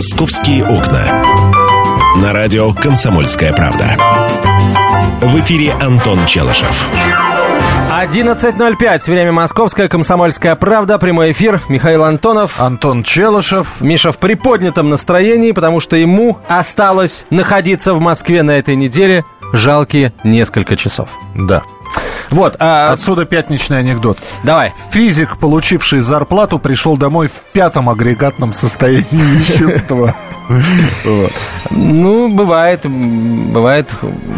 «Московские окна». На радио «Комсомольская правда». В эфире Антон Челышев. 11.05. Время московская, комсомольская правда. Прямой эфир. Михаил Антонов. Антон Челышев. Миша в приподнятом настроении, потому что ему осталось находиться в Москве на этой неделе жалкие несколько часов. Да. Вот. А... Отсюда пятничный анекдот. Давай. Физик, получивший зарплату, пришел домой в пятом агрегатном состоянии вещества. Ну, бывает, бывает.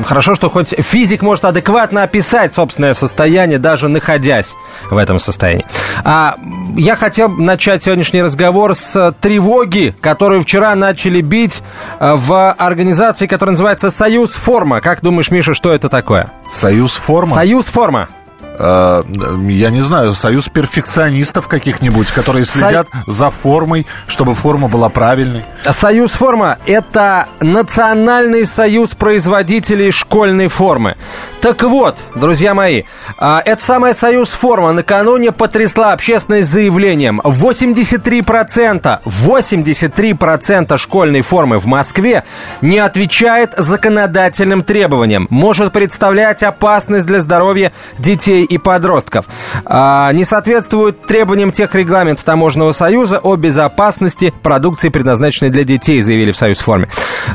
Хорошо, что хоть физик может адекватно описать собственное состояние, даже находясь в этом состоянии. А я хотел начать сегодняшний разговор с тревоги, которую вчера начали бить э, в организации, которая называется «Союз Форма». Как думаешь, Миша, что это такое? «Союз Форма»? «Союз Форма». «Информа». Э, я не знаю, союз перфекционистов каких-нибудь, которые следят Со... за формой, чтобы форма была правильной. Союз форма – это национальный союз производителей школьной формы. Так вот, друзья мои, а, это самая союз форма накануне потрясла общественность заявлением. 83%, 83% школьной формы в Москве не отвечает законодательным требованиям, может представлять опасность для здоровья детей и подростков. А, не соответствуют требованиям тех регламентов Таможенного союза о безопасности продукции, предназначенной для детей, заявили в Союз форме.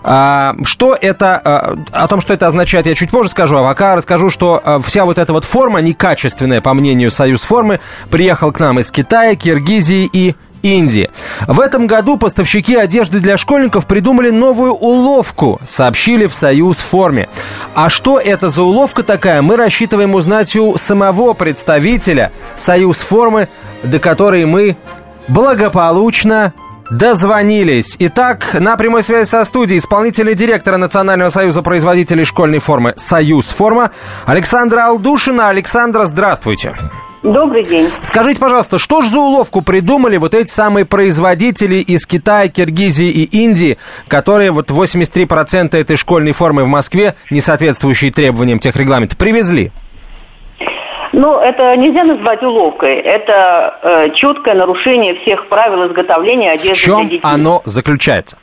А, что это, а, о том, что это означает, я чуть позже скажу, а пока расскажу, что вся вот эта вот форма некачественная, по мнению Союз формы, приехал к нам из Китая, Киргизии и Индии. В этом году поставщики одежды для школьников придумали новую уловку, сообщили в Союз форме. А что это за уловка такая, мы рассчитываем узнать у самого представителя Союз формы, до которой мы благополучно Дозвонились. Итак, на прямой связи со студией исполнительный директор Национального союза производителей школьной формы «Союз форма» Александра Алдушина. Александра, здравствуйте. Добрый день. Скажите, пожалуйста, что же за уловку придумали вот эти самые производители из Китая, Киргизии и Индии, которые вот 83% этой школьной формы в Москве, не соответствующие требованиям тех регламентов, привезли? Ну, это нельзя назвать уловкой. Это э, четкое нарушение всех правил изготовления одежды в чем для детей. оно заключается?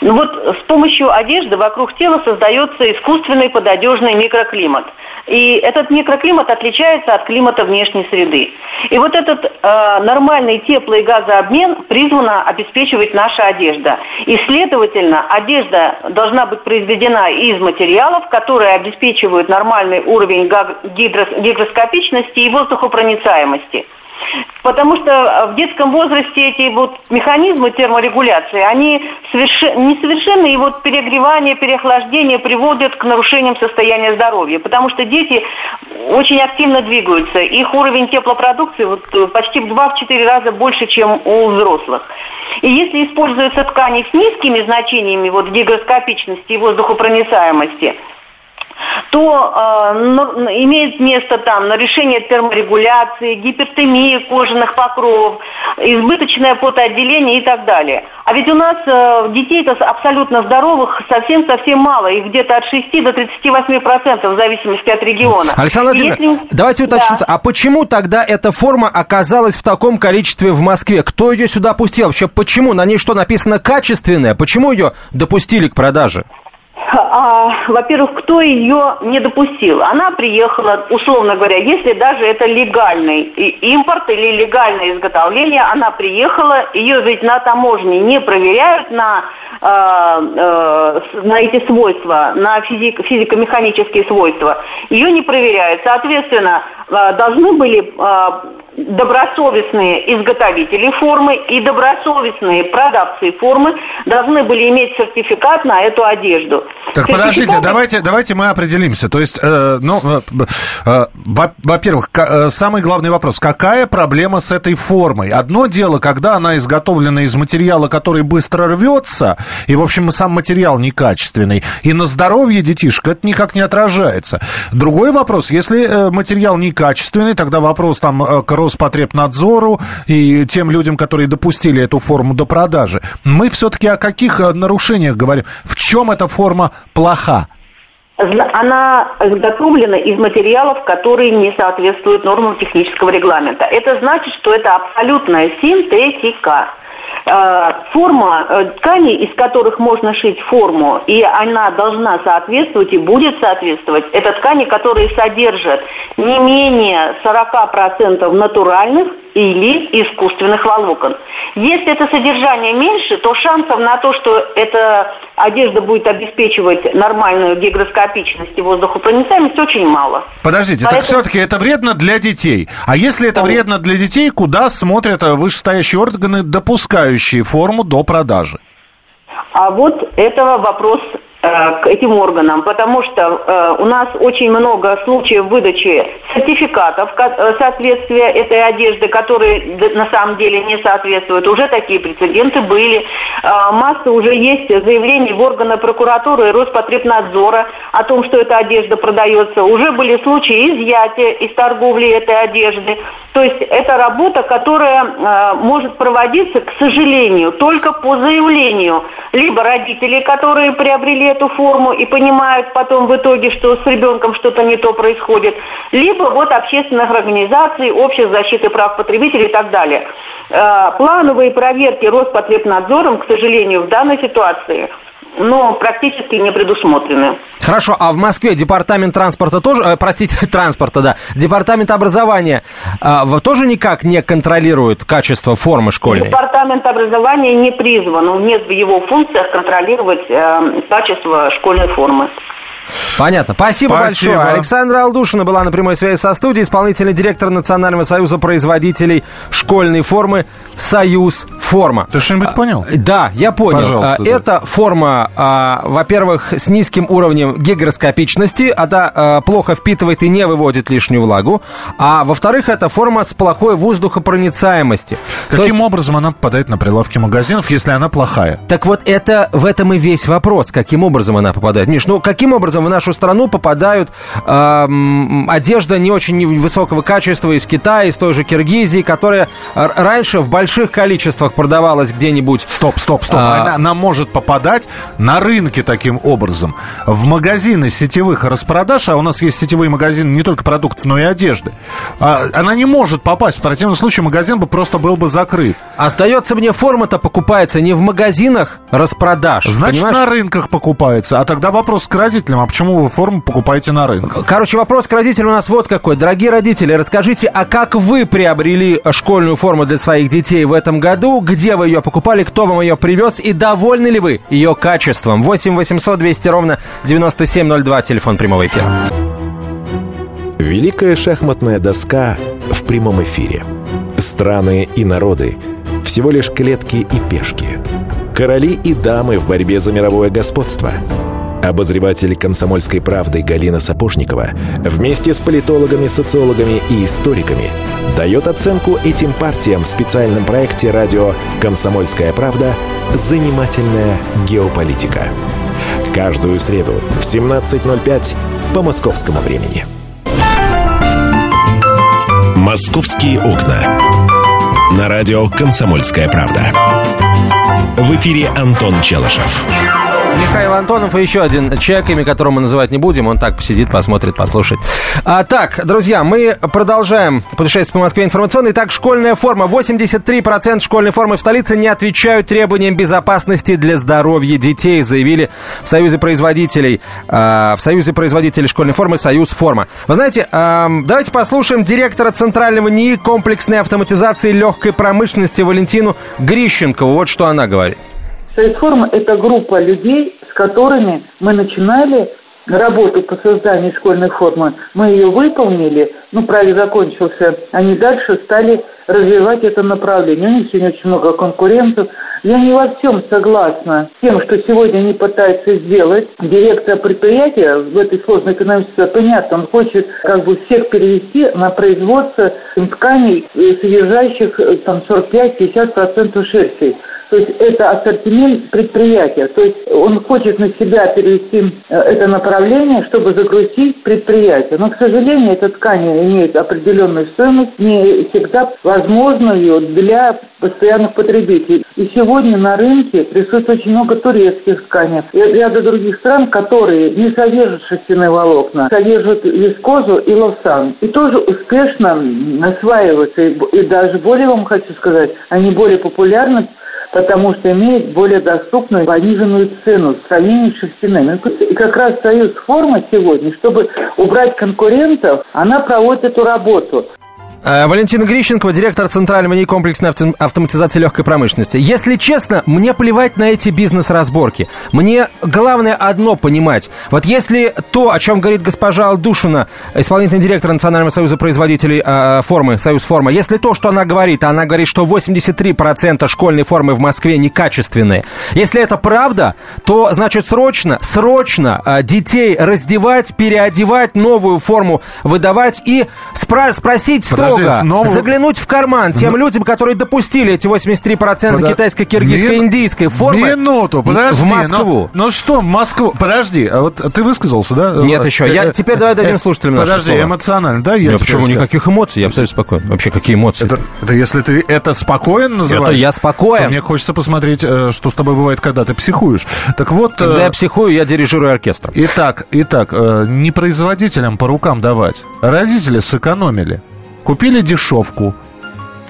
Ну вот с помощью одежды вокруг тела создается искусственный пододежный микроклимат. И этот микроклимат отличается от климата внешней среды. И вот этот э, нормальный теплый газообмен призвана обеспечивать наша одежда. И, следовательно, одежда должна быть произведена из материалов, которые обеспечивают нормальный уровень гигроскопичности и воздухопроницаемости. Потому что в детском возрасте эти вот механизмы терморегуляции, они совершенно, несовершенны, и вот перегревание, переохлаждение приводят к нарушениям состояния здоровья. Потому что дети очень активно двигаются. Их уровень теплопродукции вот почти в 2-4 раза больше, чем у взрослых. И если используются ткани с низкими значениями вот, гигроскопичности и воздухопроницаемости – то э, имеет место там решение терморегуляции, гипертемии кожаных покровов, избыточное потоотделение и так далее. А ведь у нас э, детей-то абсолютно здоровых совсем-совсем мало, их где-то от 6 до 38 процентов в зависимости от региона. Александр Владимирович, если... давайте уточним, да. а почему тогда эта форма оказалась в таком количестве в Москве? Кто ее сюда пустил? Вообще почему? На ней что написано качественное? Почему ее допустили к продаже? А, во-первых, кто ее не допустил? Она приехала, условно говоря, если даже это легальный импорт или легальное изготовление, она приехала, ее ведь на таможне не проверяют на, э, э, на эти свойства, на физик, физико-механические свойства. Ее не проверяют. Соответственно, э, должны были э, добросовестные изготовители формы и добросовестные продавцы формы должны были иметь сертификат на эту одежду. Так сертификат... подождите, давайте, давайте мы определимся. То есть, э, ну, э, э, во-первых, э, самый главный вопрос, какая проблема с этой формой? Одно дело, когда она изготовлена из материала, который быстро рвется, и, в общем, сам материал некачественный, и на здоровье детишек это никак не отражается. Другой вопрос, если э, материал некачественный, тогда вопрос там э, к Роспотребнадзору и тем людям, которые допустили эту форму до продажи. Мы все-таки о каких э, нарушениях говорим? В чем эта форма плоха? Она изготовлена из материалов, которые не соответствуют нормам технического регламента. Это значит, что это абсолютная синтетика. Э, форма, э, ткани, из которых можно шить форму, и она должна соответствовать и будет соответствовать, это ткани, которые содержат не менее 40% натуральных или искусственных волокон. Если это содержание меньше, то шансов на то, что эта одежда будет обеспечивать нормальную гигроскопичность и воздухопроницаемость, очень мало. Подождите, Поэтому... так все-таки это вредно для детей. А если это вредно для детей, куда смотрят вышестоящие органы, допускающие форму до продажи? А вот этого вопрос Э, к этим органам, потому что э, у нас очень много случаев выдачи сертификатов э, соответствия этой одежды, которые на самом деле не соответствуют. Уже такие прецеденты были. Э, масса уже есть заявлений в органы прокуратуры и Роспотребнадзора о том, что эта одежда продается. Уже были случаи изъятия из торговли этой одежды. То есть это работа, которая э, может проводиться, к сожалению, только по заявлению либо родителей, которые приобрели эту форму и понимают потом в итоге, что с ребенком что-то не то происходит, либо вот общественных организаций, общества защиты прав потребителей и так далее. Э, плановые проверки Роспотребнадзором, к сожалению, в данной ситуации но практически не предусмотрены. Хорошо, а в Москве департамент транспорта тоже, э, простите, транспорта, да, департамент образования э, тоже никак не контролирует качество формы школьной? Департамент образования не призван, нет в его функциях контролировать э, качество школьной формы. Понятно. Спасибо, Спасибо большое. Александра Алдушина была на прямой связи со студией, исполнительный директор Национального союза производителей школьной формы «Союз Форма». Ты что-нибудь понял? А, да, я понял. Пожалуйста, а, Это да. форма, а, во-первых, с низким уровнем гигроскопичности, она плохо впитывает и не выводит лишнюю влагу, а во-вторых, это форма с плохой воздухопроницаемостью. Каким есть... образом она попадает на прилавки магазинов, если она плохая? Так вот, это в этом и весь вопрос, каким образом она попадает. Миш, ну каким образом в нашу страну попадают э, одежда не очень высокого качества из Китая, из той же Киргизии, которая раньше в больших количествах продавалась где-нибудь. Стоп, стоп, стоп. А... Она, она может попадать на рынке таким образом. В магазины сетевых распродаж, а у нас есть сетевые магазины не только продуктов, но и одежды. А, она не может попасть. В противном случае магазин бы просто был бы закрыт. Остается мне форма-то покупается не в магазинах распродаж. Значит, понимаешь? на рынках покупается. А тогда вопрос к родителям. А почему вы форму покупаете на рынке? Короче, вопрос к родителям у нас вот какой. Дорогие родители, расскажите, а как вы приобрели школьную форму для своих детей в этом году? Где вы ее покупали? Кто вам ее привез? И довольны ли вы ее качеством? 8 800 200 ровно 9702, телефон прямого эфира. Великая шахматная доска в прямом эфире. Страны и народы – всего лишь клетки и пешки. Короли и дамы в борьбе за мировое господство. Обозреватель «Комсомольской правды» Галина Сапожникова вместе с политологами, социологами и историками дает оценку этим партиям в специальном проекте радио «Комсомольская правда. Занимательная геополитика». Каждую среду в 17.05 по московскому времени. «Московские окна». На радио «Комсомольская правда». В эфире Антон Челышев. Михаил Антонов и еще один человек, имя которого мы называть не будем. Он так посидит, посмотрит, послушает. А, так, друзья, мы продолжаем путешествие по Москве информационно. Итак, школьная форма. 83% школьной формы в столице не отвечают требованиям безопасности для здоровья детей, заявили в Союзе производителей, э, в Союзе производителей школьной формы «Союз форма». Вы знаете, э, давайте послушаем директора Центрального НИИ комплексной автоматизации легкой промышленности Валентину Грищенкову. Вот что она говорит. Союзформ – это группа людей, с которыми мы начинали работу по созданию школьной формы. Мы ее выполнили, ну, проект закончился. Они дальше стали развивать это направление. У них сегодня очень много конкурентов. Я не во всем согласна с тем, что сегодня они пытаются сделать. Директор предприятия в этой сложной экономической понятно, он хочет как бы всех перевести на производство тканей, содержащих э, там 45-50% шерсти. То есть это ассортимент предприятия. То есть он хочет на себя перевести э, это направление, чтобы загрузить предприятие. Но, к сожалению, эта ткань имеет определенную стоимость, не всегда возможную для постоянных потребителей. И сегодня на рынке присутствует очень много турецких тканей и ряда других стран, которые не содержат шерстяные волокна, содержат вискозу и лавсан. И тоже успешно осваиваются. И даже более вам хочу сказать, они более популярны потому что имеет более доступную пониженную цену в сравнении с шерстяными. И как раз Союз форма сегодня, чтобы убрать конкурентов, она проводит эту работу. Э, Валентина Грищенкова, директор Центрального НИИ комплексной автоматизации легкой промышленности. Если честно, мне плевать на эти бизнес-разборки. Мне главное одно понимать. Вот если то, о чем говорит госпожа Алдушина, исполнительный директор Национального союза производителей э, формы, Союз форма, если то, что она говорит, она говорит, что 83% школьной формы в Москве некачественные. Если это правда, то, значит, срочно, срочно э, детей раздевать, переодевать, новую форму выдавать и спра- спросить строго, Подожди, снова... заглянуть в карман тем Но... людям, которые допустили эти 83% Под... китайско-киргизской, Мин... индийской формы Минуту, подожди. В Москву. Ну, ну что, Москву? Подожди, а вот ты высказался, да? Нет еще. Я... Э, Теперь давай дадим э, слушателям Подожди, эмоционально, да? Я почему никаких эмоций? Я абсолютно спокоен. Вообще, какие эмоции? Это, если ты это спокоен называешь? Это я спокоен. Мне хочется посмотреть, э, что с тобой бывает, когда ты психуешь. Так вот... Когда я психую, я дирижирую оркестром. Итак, итак, не производителям по рукам давать. Родители сэкономили. Купили дешевку,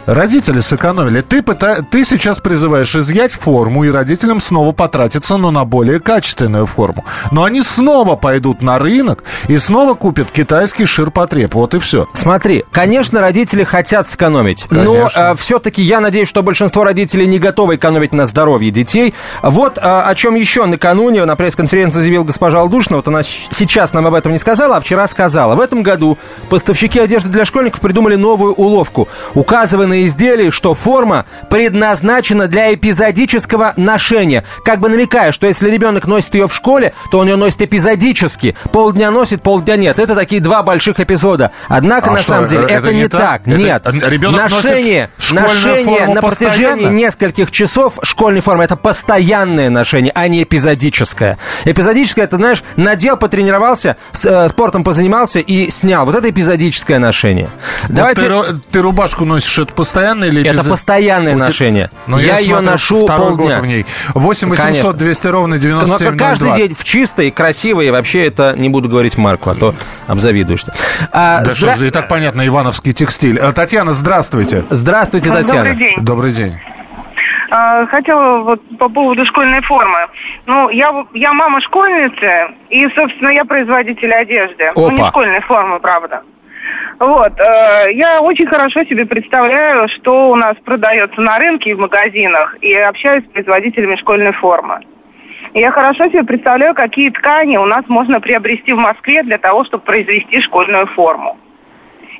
Родители сэкономили. Ты, пыта... ты сейчас призываешь изъять форму, и родителям снова потратиться, но на более качественную форму. Но они снова пойдут на рынок и снова купят китайский ширпотреб. Вот и все. Смотри, конечно, родители хотят сэкономить. Конечно. Но э, все-таки я надеюсь, что большинство родителей не готовы экономить на здоровье детей. Вот э, о чем еще накануне на пресс-конференции заявил госпожа Алдушина. Вот она сейчас нам об этом не сказала, а вчера сказала. В этом году поставщики одежды для школьников придумали новую уловку. Указывая на на изделии, что форма предназначена для эпизодического ношения. Как бы намекая, что если ребенок носит ее в школе, то он ее носит эпизодически. Полдня носит, полдня нет. Это такие два больших эпизода. Однако, а на что, самом деле, это, это не так. так. Это, нет. Ребенок ношение, ношение на протяжении постоянно? нескольких часов школьной формы это постоянное ношение, а не эпизодическое. Эпизодическое, это, знаешь, надел, потренировался, с, э, спортом позанимался и снял. Вот это эпизодическое ношение. Вот Давайте... ты, ты рубашку носишь, это постоянное или Это без... постоянное ношение. Но я, я ее ношу второй полдня. год в ней. 8 800 200 ровно 9702. Но каждый день в чистой, красивой, вообще это не буду говорить марку, а то обзавидуешься. А, да здра... что и так понятно, ивановский текстиль. Э, Татьяна, здравствуйте. Здравствуйте, Татьяна. Добрый день. Добрый день. А, хотела вот по поводу школьной формы. Ну, я, я мама школьницы, и, собственно, я производитель одежды. Опа. Ну, не школьной формы, правда. Вот. Э, я очень хорошо себе представляю, что у нас продается на рынке и в магазинах, и общаюсь с производителями школьной формы. Я хорошо себе представляю, какие ткани у нас можно приобрести в Москве для того, чтобы произвести школьную форму.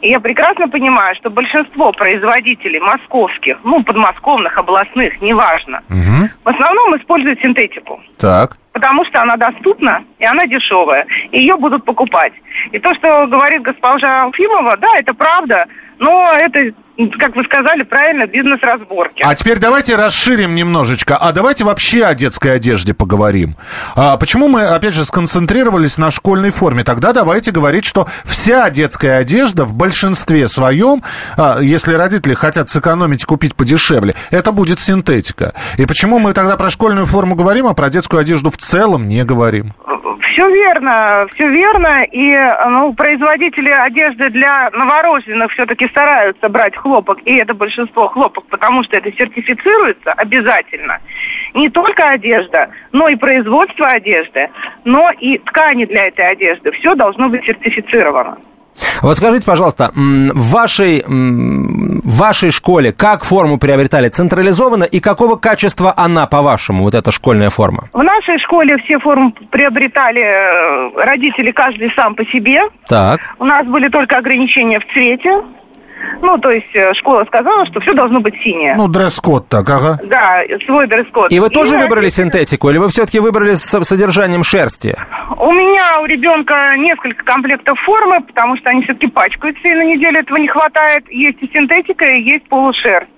И я прекрасно понимаю, что большинство производителей московских, ну, подмосковных, областных, неважно, угу. в основном используют синтетику. Так. Потому что она доступна и она дешевая. И ее будут покупать. И то, что говорит госпожа Алфимова, да, это правда, но это как вы сказали правильно, бизнес-разборки. А теперь давайте расширим немножечко. А давайте вообще о детской одежде поговорим. А почему мы, опять же, сконцентрировались на школьной форме? Тогда давайте говорить, что вся детская одежда в большинстве своем, а, если родители хотят сэкономить и купить подешевле, это будет синтетика. И почему мы тогда про школьную форму говорим, а про детскую одежду в целом не говорим? Все верно, все верно. И ну, производители одежды для новорожденных все-таки стараются брать хлопок, и это большинство хлопок, потому что это сертифицируется обязательно. Не только одежда, но и производство одежды, но и ткани для этой одежды. Все должно быть сертифицировано. Вот скажите, пожалуйста, в вашей, в вашей школе как форму приобретали централизованно и какого качества она, по-вашему, вот эта школьная форма? В нашей школе все формы приобретали э, родители каждый сам по себе. Так. У нас были только ограничения в цвете. Ну, то есть э, школа сказала, что все должно быть синее. Ну, дресс-код так, ага. Да, свой дресс-код. И вы тоже и выбрали синтетику, или вы все-таки выбрали с содержанием шерсти? У меня у ребенка несколько комплектов формы, потому что они все-таки пачкаются, и на неделю этого не хватает. Есть и синтетика, и есть полушерсть.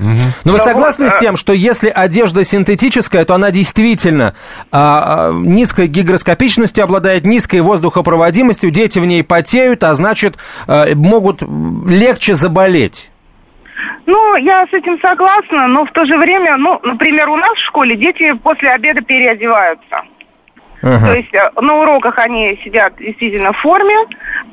Угу. Но вы согласны вот, с тем, что если одежда синтетическая, то она действительно а, а, низкой гигроскопичностью обладает, низкой воздухопроводимостью, дети в ней потеют, а значит а, могут легче заболеть? Ну, я с этим согласна, но в то же время, ну, например, у нас в школе дети после обеда переодеваются. Uh-huh. То есть э, на уроках они сидят действительно в форме.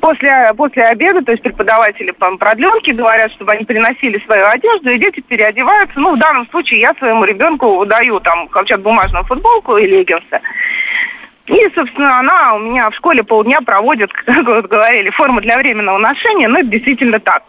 После, после обеда, то есть преподаватели по продленке говорят, чтобы они приносили свою одежду, и дети переодеваются. Ну, в данном случае я своему ребенку даю там хлопчат-бумажную футболку и леггинсы. И, собственно, она у меня в школе полдня проводит, как вот говорили, форму для временного ношения, но это действительно так.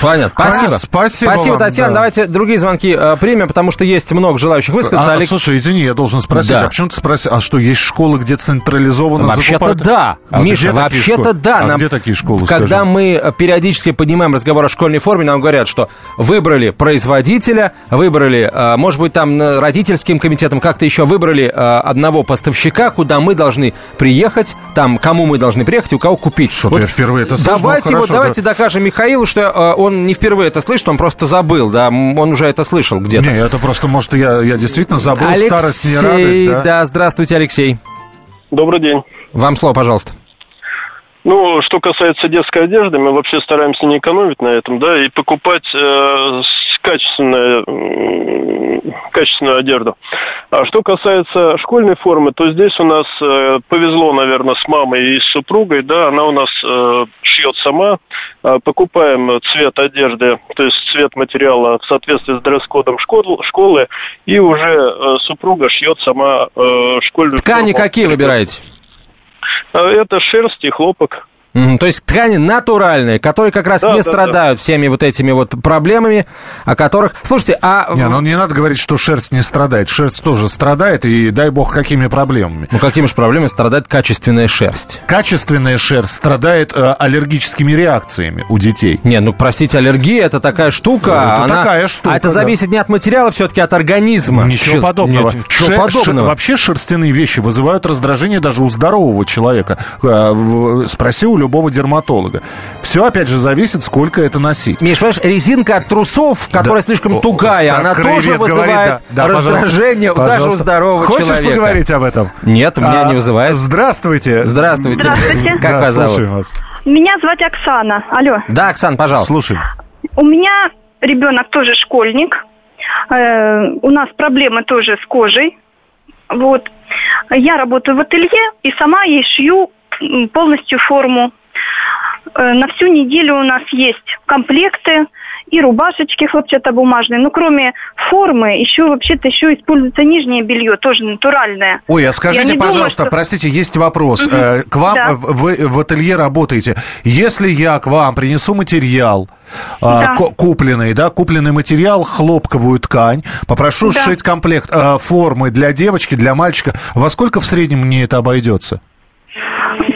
Понятно. Спасибо. Спасибо. Спасибо, вам, Татьяна. да. Давайте другие звонки э, примем, потому что есть много желающих высказаться. А, Олег... Слушай, извини, я должен спросить, Да. а почему ты спросил, а что, есть школы, где централизованно Вообще-то закупают? да, А Миша, вообще-то да. А Нам- где такие школы, Когда скажи? мы э, периодически поднимаем разговор о школьной форме, нам говорят, что выбрали производителя, выбрали, э, может быть, там э, родительским комитетом как-то еще выбрали э, одного поставщика, куда мы должны приехать, там, кому мы должны приехать и у кого купить. Что-то я впервые это слышу, Давайте, ну, вот, хорошо, давайте докажем Михаилу, что э, он не впервые это слышит, он просто забыл, да, он уже это слышал где-то. Не, это просто, может, я, я действительно забыл Алексей, старость, не радость, да? да, здравствуйте, Алексей. Добрый день. Вам слово, пожалуйста. Ну, что касается детской одежды, мы вообще стараемся не экономить на этом, да, и покупать э, качественную, качественную одежду. А что касается школьной формы, то здесь у нас э, повезло, наверное, с мамой и с супругой, да, она у нас э, шьет сама, Э, покупаем цвет одежды, то есть цвет материала в соответствии с дресс-кодом школ- школы, и уже э, супруга шьет сама э, школьную Ткани форму. какие выбираете? Э, Это шерсть и хлопок. Мгм, То есть ткани натуральные, которые как раз Да, не да, страдают всеми вот этими вот проблемами, о которых... Слушайте, а... Не, ну не надо говорить, что шерсть не страдает. Шерсть тоже страдает, и дай бог, какими проблемами. Ну, какими же проблемами страдает качественная шерсть? Качественная шерсть страдает э, аллергическими реакциями у детей. Не, ну, простите, аллергия это такая штука. Это она- такая штука, А это да. зависит не от материала, все-таки от организма. Ничего Чё- подобного. Нет, ничего Ше- подобного. ше- вообще шерстяные вещи вызывают раздражение даже у здорового человека. Э, в- Спроси у любого дерматолога. Все, опять же, зависит, сколько это носить. Миш, понимаешь, резинка от трусов, которая Да. слишком тугая, так, она тоже говорит, вызывает да, да, пожалуйста, раздражение даже у пожалуйста. здорового Хочешь человека. поговорить об этом? Нет, меня А, не вызывает. Здравствуйте. Здравствуйте. Здравствуйте. Как Да, вас зовут? вас. Меня звать Оксана. Алло. Да, Оксан, пожалуйста. Слушаем. У меня ребенок тоже школьник. Э, у нас проблемы тоже с кожей. Вот. Я работаю в ателье и сама ей шью полностью форму. Э, на всю неделю у нас есть комплекты и рубашечки хлопчатобумажные. Но кроме формы, еще вообще-то еще используется нижнее белье, тоже натуральное. Ой, а скажите, не думаю, пожалуйста, что- простите, есть вопрос. Э, К вам, Да. э, вы в ателье работаете. Если я к вам принесу материал, а, Да. ку- купленный, да, купленный материал, хлопковую ткань, попрошу Да. сшить комплект э, формы для девочки, для мальчика, во сколько в среднем мне это обойдется?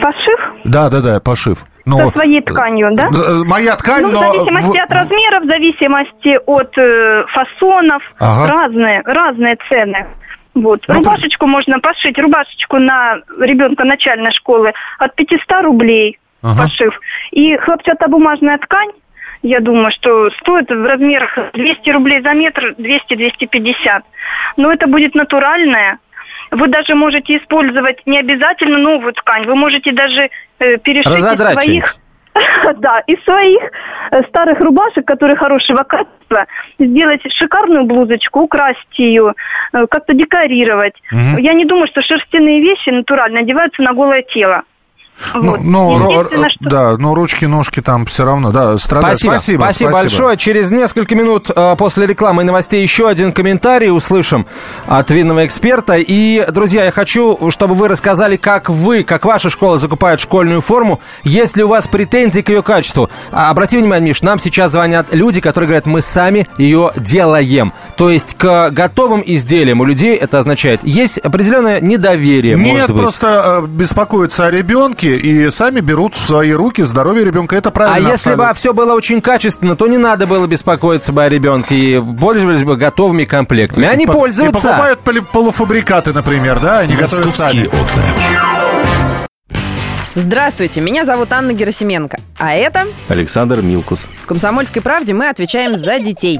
Пошив Да, да, да, пошив. Ну, со своей тканью, да? э, Моя ткань, Ну, в но... зависимости от размера, в зависимости от э, фасонов, Ага. разные, разные цены. Вот. Ну, рубашечку можно пошить, рубашечку на ребенка начальной школы от 500 рублей Ага. пошив. И хлопчатобумажная ткань, я думаю, что стоит в размерах 200 рублей за метр, 200-250. Но это будет натуральная. Вы даже можете использовать не обязательно новую ткань, вы можете даже э, перешить из Разодрать своих... Да, из своих э, старых рубашек, которые хорошего качества, сделать шикарную блузочку, украсить ее, э, как-то декорировать. Мгм. Я не думаю, что шерстяные вещи натурально одеваются на голое тело. Ну, Вот. ро- Естественно, что- да, но ручки, ножки там все равно, да, страдают. Спасибо. спасибо, большое. Через несколько минут э, после рекламы и новостей еще один комментарий услышим от винного эксперта. И, друзья, я хочу, чтобы вы рассказали, как вы, как ваша школа закупает школьную форму, если у вас претензии к ее качеству. А, обрати внимание, Миш, нам сейчас звонят люди, которые говорят, мы сами ее делаем. То есть к готовым изделиям у людей это означает, есть определенное недоверие, Нет, может быть. просто э, беспокоятся о ребенке и сами берут в свои руки здоровье ребенка. Это А правильно. если бы все было очень качественно, то не надо было беспокоиться бы о ребенке и пользовались бы готовыми комплектами. Они И по- пользуются. И покупают поли- полуфабрикаты, например, да, они готовят «Московские сами. окна». Здравствуйте, меня зовут Анна Герасименко. А это Александр Милкус. в «Комсомольской правде» мы отвечаем за детей.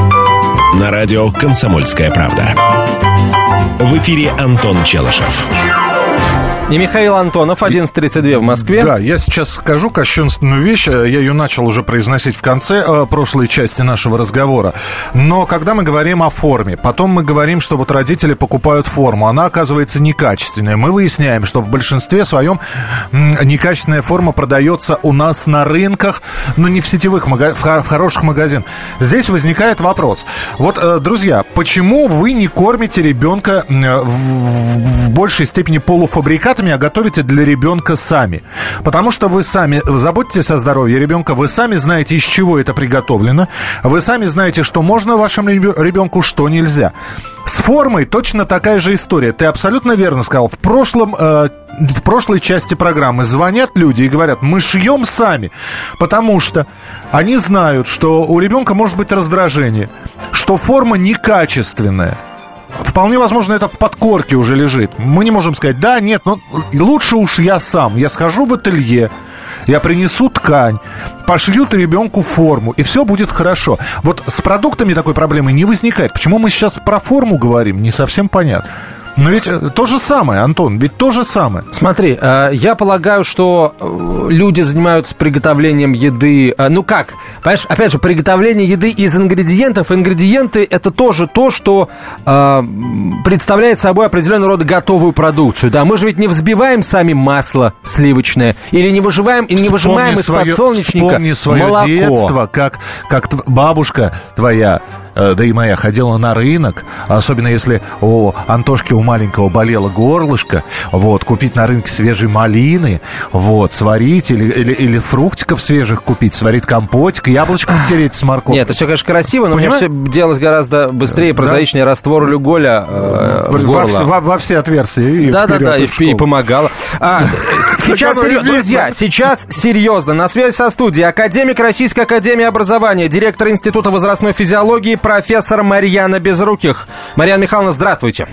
На радио «Комсомольская правда». В эфире Антон Челышев. И Михаил Антонов, 11.32 в Москве. Да, я сейчас скажу кощунственную вещь. Я ее начал уже произносить в конце э, прошлой части нашего разговора. Но когда мы говорим о форме, потом мы говорим, что вот родители покупают форму, она оказывается некачественная. Мы выясняем, что в большинстве своем некачественная форма продается у нас на рынках, но не в сетевых, в хороших магазинах. Здесь возникает вопрос. Вот, э, друзья, почему вы не кормите ребенка в, в, в большей степени полуфабрикатами, продуктами, а готовите для ребенка сами. Потому что вы сами заботитесь о здоровье ребенка, вы сами знаете, из чего это приготовлено, вы сами знаете, что можно вашему ребенку, что нельзя. С формой точно такая же история. Ты абсолютно верно сказал. В прошлом, э, в прошлой части программы звонят люди и говорят, мы шьем сами, потому что они знают, что у ребенка может быть раздражение, что форма некачественная. Вполне возможно, это в подкорке уже лежит. Мы не можем сказать, да, нет, но лучше уж я сам. Я схожу в ателье, я принесу ткань, пошью ты ребенку форму, и все будет хорошо. Вот с продуктами такой проблемы не возникает. Почему мы сейчас про форму говорим, не совсем понятно. Но ведь э, то же самое, Антон, ведь то же самое. Смотри, э, я полагаю, что э, люди занимаются приготовлением еды. Ну как? Понимаешь, опять же, приготовление еды из ингредиентов. Ингредиенты это тоже то, что представляет собой определенного рода готовую продукцию. Да, мы же ведь не взбиваем сами масло сливочное или не выживаем и не выжимаем из подсолнечника вспомни свое молоко. детство, как, как бабушка твоя да и моя, ходила на рынок, особенно если у Антошки у маленького болело горлышко, вот, купить на рынке свежей малины, вот, сварить или, или, или фруктиков свежих купить, сварить компотик, яблочко втереть с морковкой. Нет, это все, конечно, красиво, но Понимаешь? мне все делалось гораздо быстрее, прозаичнее. Да? Раствор люголя э, в горло. Во, во, во все отверстия. Да-да-да, и, и, и помогало. А, сейчас, друзья, сейчас серьезно. На связи со студией академик Российской Академии Образования, директор Института возрастной физиологии профессор Марьяна Безруких. Марьяна Михайловна, здравствуйте.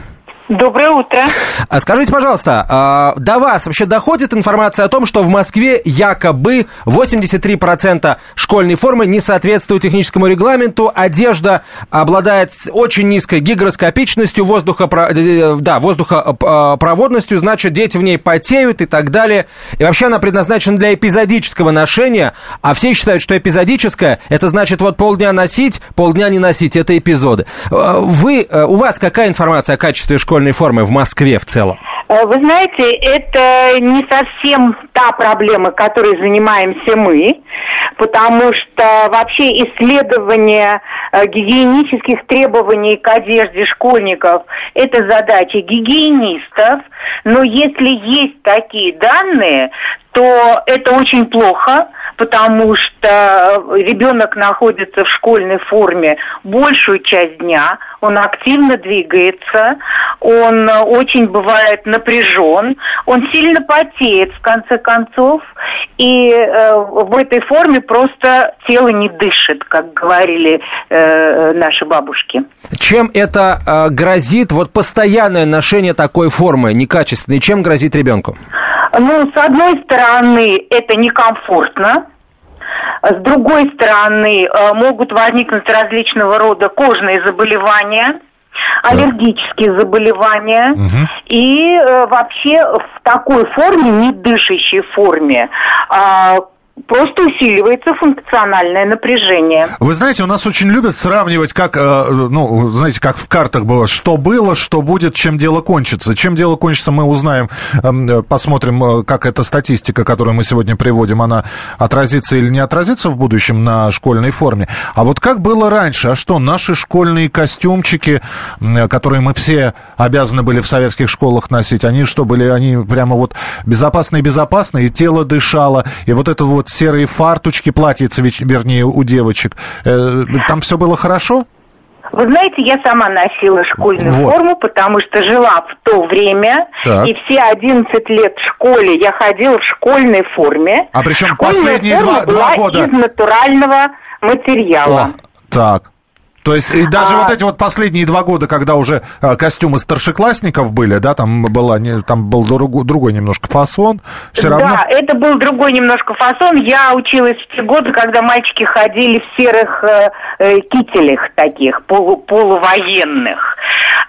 Доброе утро. А скажите, пожалуйста, а, до вас вообще доходит информация о том, что в Москве якобы 83% школьной формы не соответствует техническому регламенту, одежда обладает очень низкой гигроскопичностью, воздуха, э, э, да, воздухопроводностью, значит, дети в ней потеют и так далее. И вообще она предназначена для эпизодического ношения, а все считают, что эпизодическое, это значит вот полдня носить, полдня не носить, это эпизоды. Э, вы, у вас какая информация о качестве школьной школьной формы в Москве в целом? Э, вы знаете, это не совсем та проблема, которой занимаемся мы, потому что вообще исследование э, гигиенических требований к одежде школьников – это задача гигиенистов, но если есть такие данные, то это очень плохо, потому что ребенок находится в школьной форме большую часть дня, он активно двигается, он очень бывает напряжен, он сильно потеет в конце концов, и э, в этой форме просто тело не дышит, как говорили э, наши бабушки. Чем это э, грозит, вот постоянное ношение такой формы некачественной, чем грозит ребенку? Ну, с одной стороны, это некомфортно, с другой стороны, э, могут возникнуть различного рода кожные заболевания, аллергические заболевания угу. и э, вообще в такой форме, не дышащей форме, а, просто усиливается функциональное напряжение. Вы знаете, у нас очень любят сравнивать, как, э, ну, знаете, как в картах было, что было, что будет, чем дело кончится. Чем дело кончится, мы узнаем, эм, э, посмотрим, э, как эта статистика, которую мы сегодня приводим, она отразится или не отразится в будущем на школьной форме. А вот как было раньше? А что, наши школьные костюмчики, которые мы все обязаны были в советских школах носить, они что, были, они прямо вот безопасные-безопасные, и тело дышало, и вот это вот серые фарточки, платьица, вернее, у девочек. Э, там все было хорошо? Вы знаете, я сама носила школьную вот. форму, потому что жила в то время, так. и все 11 лет в школе я ходила в школьной форме. А причем Школьная последние два, два года? из натурального материала. О, так. То есть и даже а... вот эти вот последние два года, когда уже э, костюмы старшеклассников были, да, там была не, там был другой, другой немножко фасон, все равно. Да, это был другой немножко фасон. Я училась в те годы, когда мальчики ходили в серых э, э, кителях таких полу, полувоенных.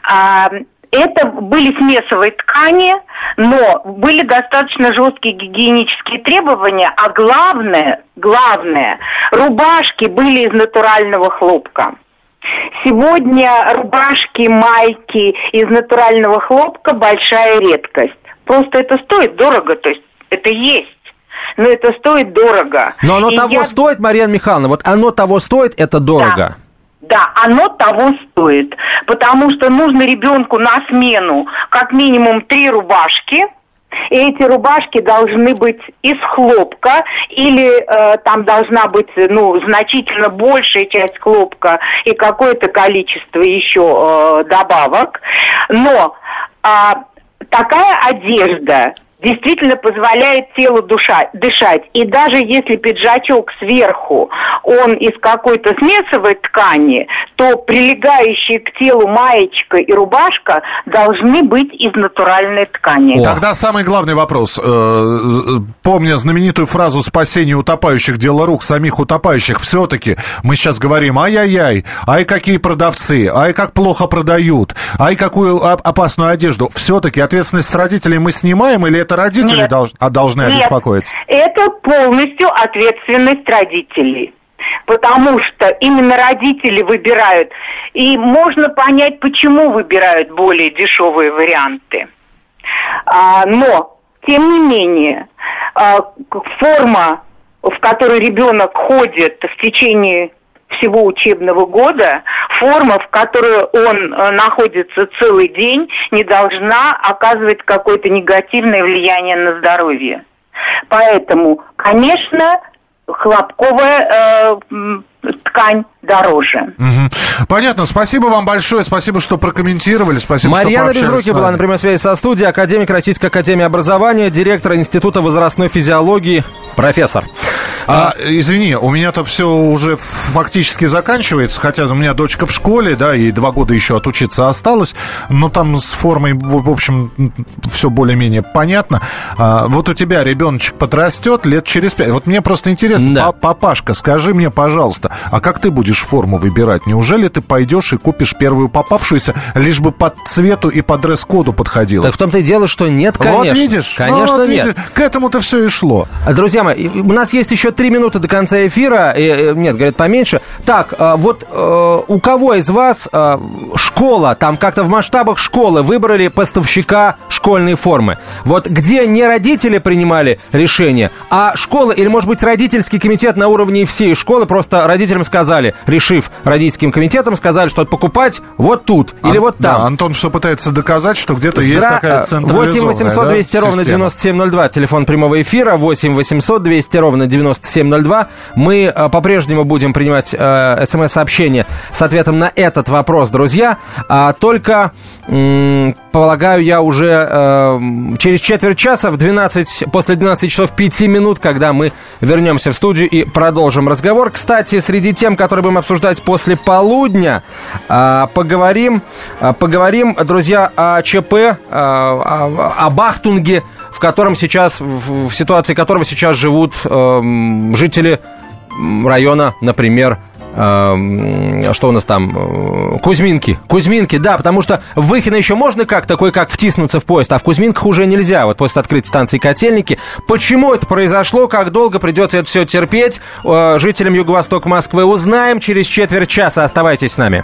А, это были смесовые ткани, но были достаточно жесткие гигиенические требования, а главное, главное, рубашки были из натурального хлопка. Сегодня рубашки, майки из натурального хлопка большая редкость. Просто это стоит дорого, то есть это есть. Но это стоит дорого. Но оно И того я... стоит, Марьяна Михайловна, вот оно того стоит, это дорого. Да. Да, оно того стоит, потому что нужно ребенку на смену как минимум три рубашки, и эти рубашки должны быть из хлопка или э, там должна быть ну, значительно большая часть хлопка и какое-то количество еще э, добавок. Но э, такая одежда действительно позволяет телу душа, дышать. И даже если пиджачок сверху, он из какой-то смесовой ткани, то прилегающие к телу маечка и рубашка должны быть из натуральной ткани. О. Тогда самый главный вопрос. Э, помня знаменитую фразу «спасение утопающих – дело рук самих утопающих», все-таки мы сейчас говорим «ай-яй-яй», «ай, какие продавцы», «ай, как плохо продают», «ай, какую опасную одежду». Все-таки ответственность с родителей мы снимаем или это родители нет, долж, а должны нет, обеспокоиться? Это полностью ответственность родителей. Потому что именно родители выбирают. И можно понять, почему выбирают более дешевые варианты. А, но, тем не менее, а, форма, в которой ребенок ходит в течение всего учебного года, форма, в которой он э, находится целый день, не должна оказывать какое-то негативное влияние на здоровье. Поэтому, конечно, хлопковая э, ткань дороже. Угу. Понятно. Спасибо вам большое. Спасибо, что прокомментировали. Спасибо, Марьяна что Безруки была на прямой связи со студией, академик Российской Академии Образования, директор Института возрастной физиологии, профессор. А, извини, у меня-то все уже фактически заканчивается, хотя у меня дочка в школе, да, и два года еще отучиться осталось, но там с формой, в общем, все более-менее понятно. А, вот у тебя ребеночек подрастет лет через пять. Вот мне просто интересно, да. папашка, скажи мне, пожалуйста, а как ты будешь форму выбирать? Неужели ты пойдешь и купишь первую попавшуюся, лишь бы под цвету и по дресс-коду подходила? Так в том-то и дело, что нет, конечно. Вот видишь? Конечно, ну, вот нет. Видишь, к этому-то все и шло. Друзья мои, у нас есть еще три минуты до конца эфира. Нет, говорят, поменьше. Так, а, вот э, у кого из вас э, школа, там как-то в масштабах школы выбрали поставщика школьной формы? Вот где не родители принимали решение, а школа, или, может быть, родительский комитет на уровне всей школы, просто родителям сказали, решив родительским комитетом, сказали, что покупать вот тут или вот там. Да, Антон что пытается доказать, что где-то Здра... есть такая централизованная 8 800 200 да, ровно 9702, телефон прямого эфира, 8 800 200 ровно 9702. Мы э, по-прежнему будем принимать э, смс-сообщения с ответом на этот вопрос, друзья. А, только, полагаю, я уже э, через четверть часа, в 12, после 12 часов 5 минут, когда мы вернемся в студию и продолжим разговор. Кстати, среди тем, которые будем обсуждать после полудня, э, поговорим, э, поговорим, друзья, о ЧП, э, о Бахтунге, в котором сейчас, в, ситуации которого сейчас живут э, жители района, например, э, что у нас там, э, Кузьминки. Кузьминки, да, потому что в Выхино еще можно как такой как втиснуться в поезд, а в Кузьминках уже нельзя, вот после открытия станции Котельники. Почему это произошло, как долго придется это все терпеть, э, жителям Юго-Восток Москвы узнаем через четверть часа. Оставайтесь с нами.